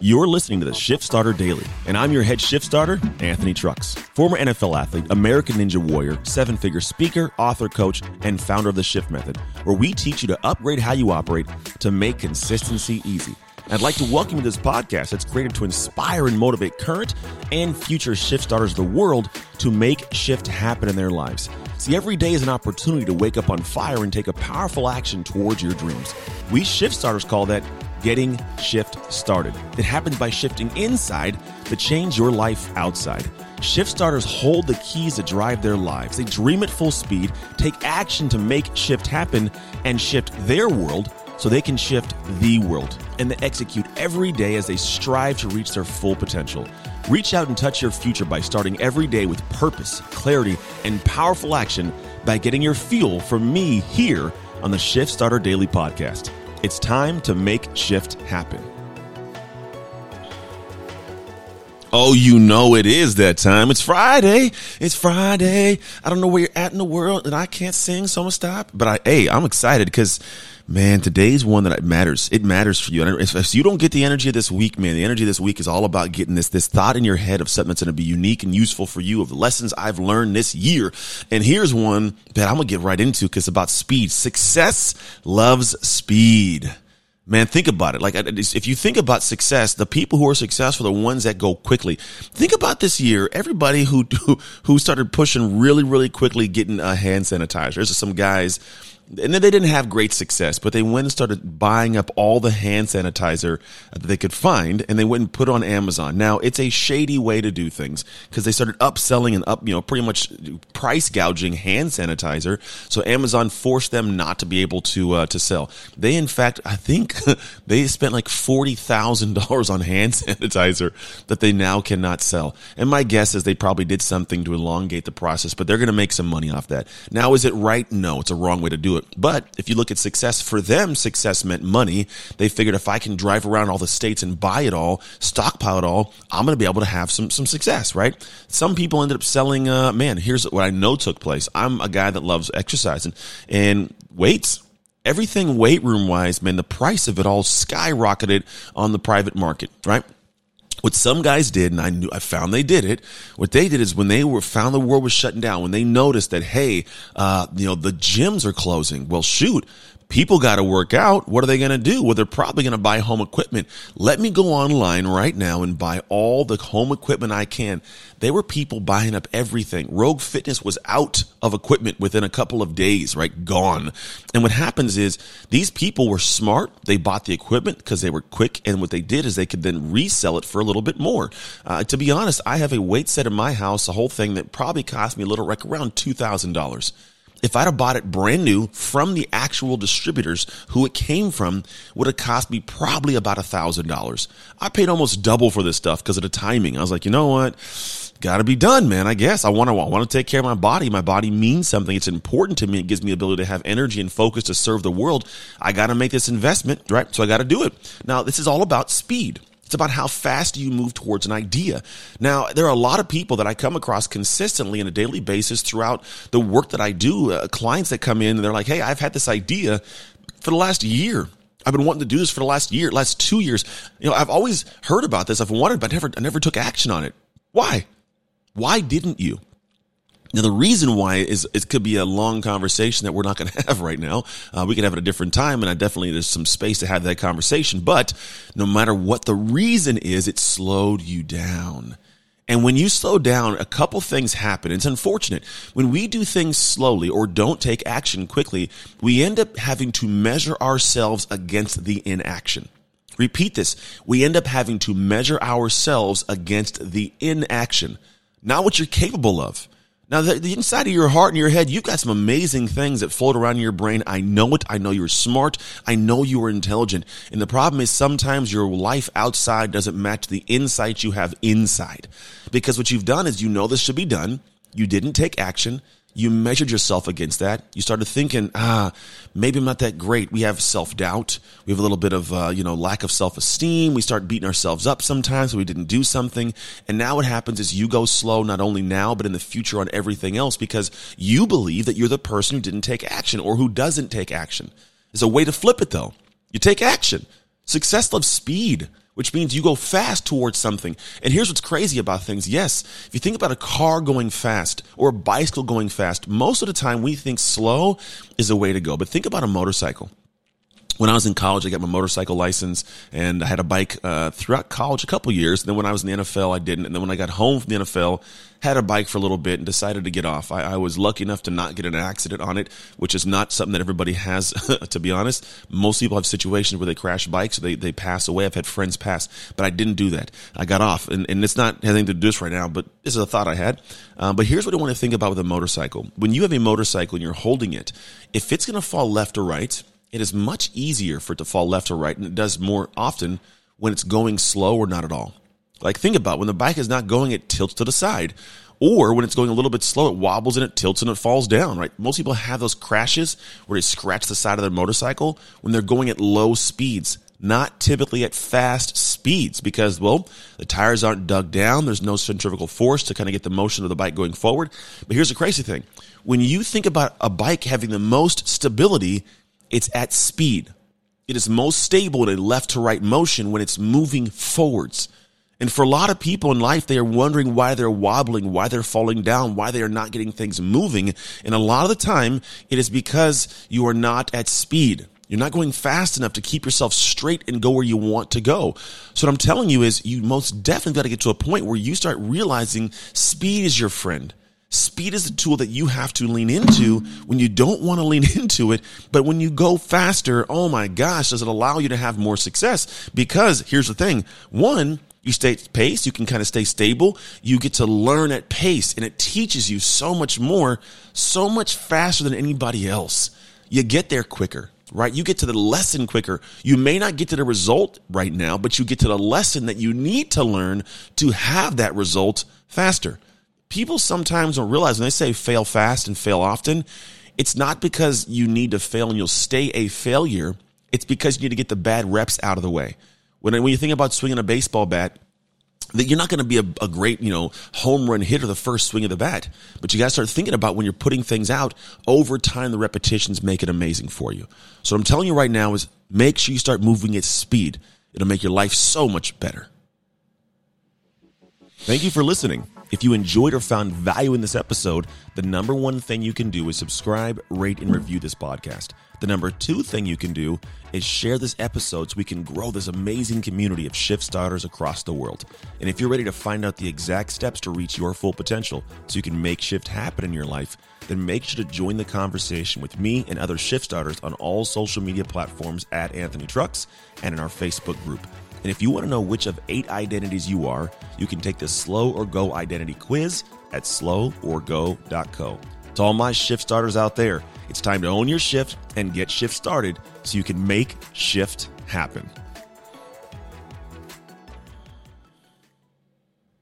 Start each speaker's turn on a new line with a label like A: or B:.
A: You're listening to the Shift Starter Daily, and I'm your head shift starter, Anthony Trucks, former NFL athlete, American Ninja Warrior, seven figure speaker, author, coach, and founder of the Shift Method, where we teach you to upgrade how you operate to make consistency easy. I'd like to welcome you to this podcast that's created to inspire and motivate current and future shift starters of the world to make shift happen in their lives. See, every day is an opportunity to wake up on fire and take a powerful action towards your dreams. We shift starters call that getting shift started. It happens by shifting inside to change your life outside. Shift starters hold the keys to drive their lives. They dream at full speed, take action to make shift happen, and shift their world so they can shift the world. And they execute every day as they strive to reach their full potential. Reach out and touch your future by starting every day with purpose, clarity, and powerful action by getting your fuel from me here on the Shift Starter Daily Podcast. It's time to make shift happen. Oh, you know it is that time. It's Friday. It's Friday. I don't know where you're at in the world and I can't sing, so I'm gonna stop. But I, hey, I'm excited because man, today's one that matters. It matters for you. And if, if, you don't get the energy of this week, man, the energy of this week is all about getting this, this thought in your head of something that's to be unique and useful for you of the lessons I've learned this year. And here's one that I'm to get right into because it's about speed. Success loves speed. Man, think about it. Like, if you think about success, the people who are successful are the ones that go quickly. Think about this year. Everybody who who started pushing really, really quickly, getting a hand sanitizer. There's some guys and then they didn't have great success, but they went and started buying up all the hand sanitizer that they could find and they went and put on Amazon. Now, it's a shady way to do things because they started upselling and up, you know, pretty much price gouging hand sanitizer. So Amazon forced them not to be able to, uh, to sell. They, in fact, I think they spent like $40,000 on hand sanitizer that they now cannot sell. And my guess is they probably did something to elongate the process, but they're going to make some money off that. Now, is it right? No, it's a wrong way to do it it. But if you look at success for them, success meant money. They figured if I can drive around all the states and buy it all, stockpile it all, I'm going to be able to have some, some success, right? Some people ended up selling, uh, man, here's what I know took place. I'm a guy that loves exercising and weights everything weight room wise, man, the price of it all skyrocketed on the private market, right? What some guys did, and I knew I found they did it. What they did is when they were found the world was shutting down, when they noticed that hey, uh, you know the gyms are closing. Well, shoot, people got to work out. What are they going to do? Well, they're probably going to buy home equipment. Let me go online right now and buy all the home equipment I can. There were people buying up everything. Rogue Fitness was out of equipment within a couple of days, right? Gone. And what happens is these people were smart. They bought the equipment because they were quick. And what they did is they could then resell it for a little bit more. Uh, to be honest, I have a weight set in my house, a whole thing that probably cost me a little, like around $2,000 if I'd have bought it brand new from the actual distributors who it came from, would have cost me probably about a thousand dollars. I paid almost double for this stuff because of the timing. I was like, you know what? Got to be done, man. I guess I want to want to take care of my body. My body means something. It's important to me. It gives me the ability to have energy and focus to serve the world. I got to make this investment, right? So I got to do it. Now, this is all about speed. It's about how fast you move towards an idea. Now, there are a lot of people that I come across consistently on a daily basis throughout the work that I do. Uh, clients that come in and they're like, Hey, I've had this idea for the last year. I've been wanting to do this for the last year, last two years. You know, I've always heard about this. I've wanted, but I never, I never took action on it. Why? Why didn't you? Now, the reason why is it could be a long conversation that we're not going to have right now. Uh, we can have it at a different time, and I definitely there's some space to have that conversation. But no matter what the reason is, it slowed you down. And when you slow down, a couple things happen. It's unfortunate. When we do things slowly or don't take action quickly, we end up having to measure ourselves against the inaction. Repeat this. We end up having to measure ourselves against the inaction, not what you're capable of. Now, the, the, inside of your heart and your head, you've got some amazing things that float around in your brain. I know it. I know you're smart. I know you are intelligent. And the problem is sometimes your life outside doesn't match the insight you have inside. Because what you've done is you know this should be done. You didn't take action you measured yourself against that. You started thinking, ah, maybe I'm not that great. We have self doubt. We have a little bit of, uh, you know, lack of self esteem. We start beating ourselves up sometimes we didn't do something. And now what happens is you go slow, not only now, but in the future on everything else because you believe that you're the person who didn't take action or who doesn't take action. There's a way to flip it though. You take action. Success loves speed. Which means you go fast towards something. And here's what's crazy about things. Yes, if you think about a car going fast or a bicycle going fast, most of the time we think slow is the way to go. But think about a motorcycle when I was in college, I got my motorcycle license and I had a bike uh, throughout college a couple years. And then when I was in the NFL, I didn't. And then when I got home from the NFL, had a bike for a little bit and decided to get off. I, I was lucky enough to not get an accident on it, which is not something that everybody has, to be honest. Most people have situations where they crash bikes, they, they pass away. I've had friends pass, but I didn't do that. I got off and, and it's not anything to do this right now, but this is a thought I had. Um, but here's what I want to think about with a motorcycle. When you have a motorcycle and you're holding it, if it's going to fall left or right, it is much easier for it to fall left or right, and it does more often when it's going slow or not at all. Like think about when the bike is not going, it tilts to the side. Or when it's going a little bit slow, it wobbles and it tilts and it falls down, right? Most people have those crashes where they scratch the side of their motorcycle when they're going at low speeds, not typically at fast speeds because, well, the tires aren't dug down. There's no centrifugal force to kind of get the motion of the bike going forward. But here's the crazy thing. When you think about a bike having the most stability, it's at speed. It is most stable in a left to right motion when it's moving forwards. And for a lot of people in life, they are wondering why they're wobbling, why they're falling down, why they are not getting things moving. And a lot of the time, it is because you are not at speed. You're not going fast enough to keep yourself straight and go where you want to go. So what I'm telling you is you most definitely got to get to a point where you start realizing speed is your friend. Speed is a tool that you have to lean into when you don't want to lean into it. But when you go faster, oh my gosh, does it allow you to have more success? Because here's the thing. One, you stay at pace, you can kind of stay stable. You get to learn at pace and it teaches you so much more, so much faster than anybody else. You get there quicker, right? You get to the lesson quicker. You may not get to the result right now, but you get to the lesson that you need to learn to have that result faster people sometimes don't realize when they say fail fast and fail often, it's not because you need to fail and you'll stay a failure. It's because you need to get the bad reps out of the way. When, when you think about swinging a baseball bat, that you're not going to be a, a, great, you know, home run hitter the first swing of the bat, but you got to start thinking about when you're putting things out over time, the repetitions make it amazing for you. So what I'm telling you right now is make sure you start moving at speed. It'll make your life so much better. Thank you for listening. If you enjoyed or found value in this episode, the number one thing you can do is subscribe, rate, and review this podcast. The number two thing you can do is share this episode so we can grow this amazing community of shift starters across the world. And if you're ready to find out the exact steps to reach your full potential so you can make shift happen in your life, then make sure to join the conversation with me and other shift starters on all social media platforms at Anthony Trucks and in our Facebook group. And if you want to know which of eight identities you are, you can take the Slow or Go identity quiz at sloworgo.co. To all my shift starters out there, it's time to own your shift and get shift started so you can make shift happen.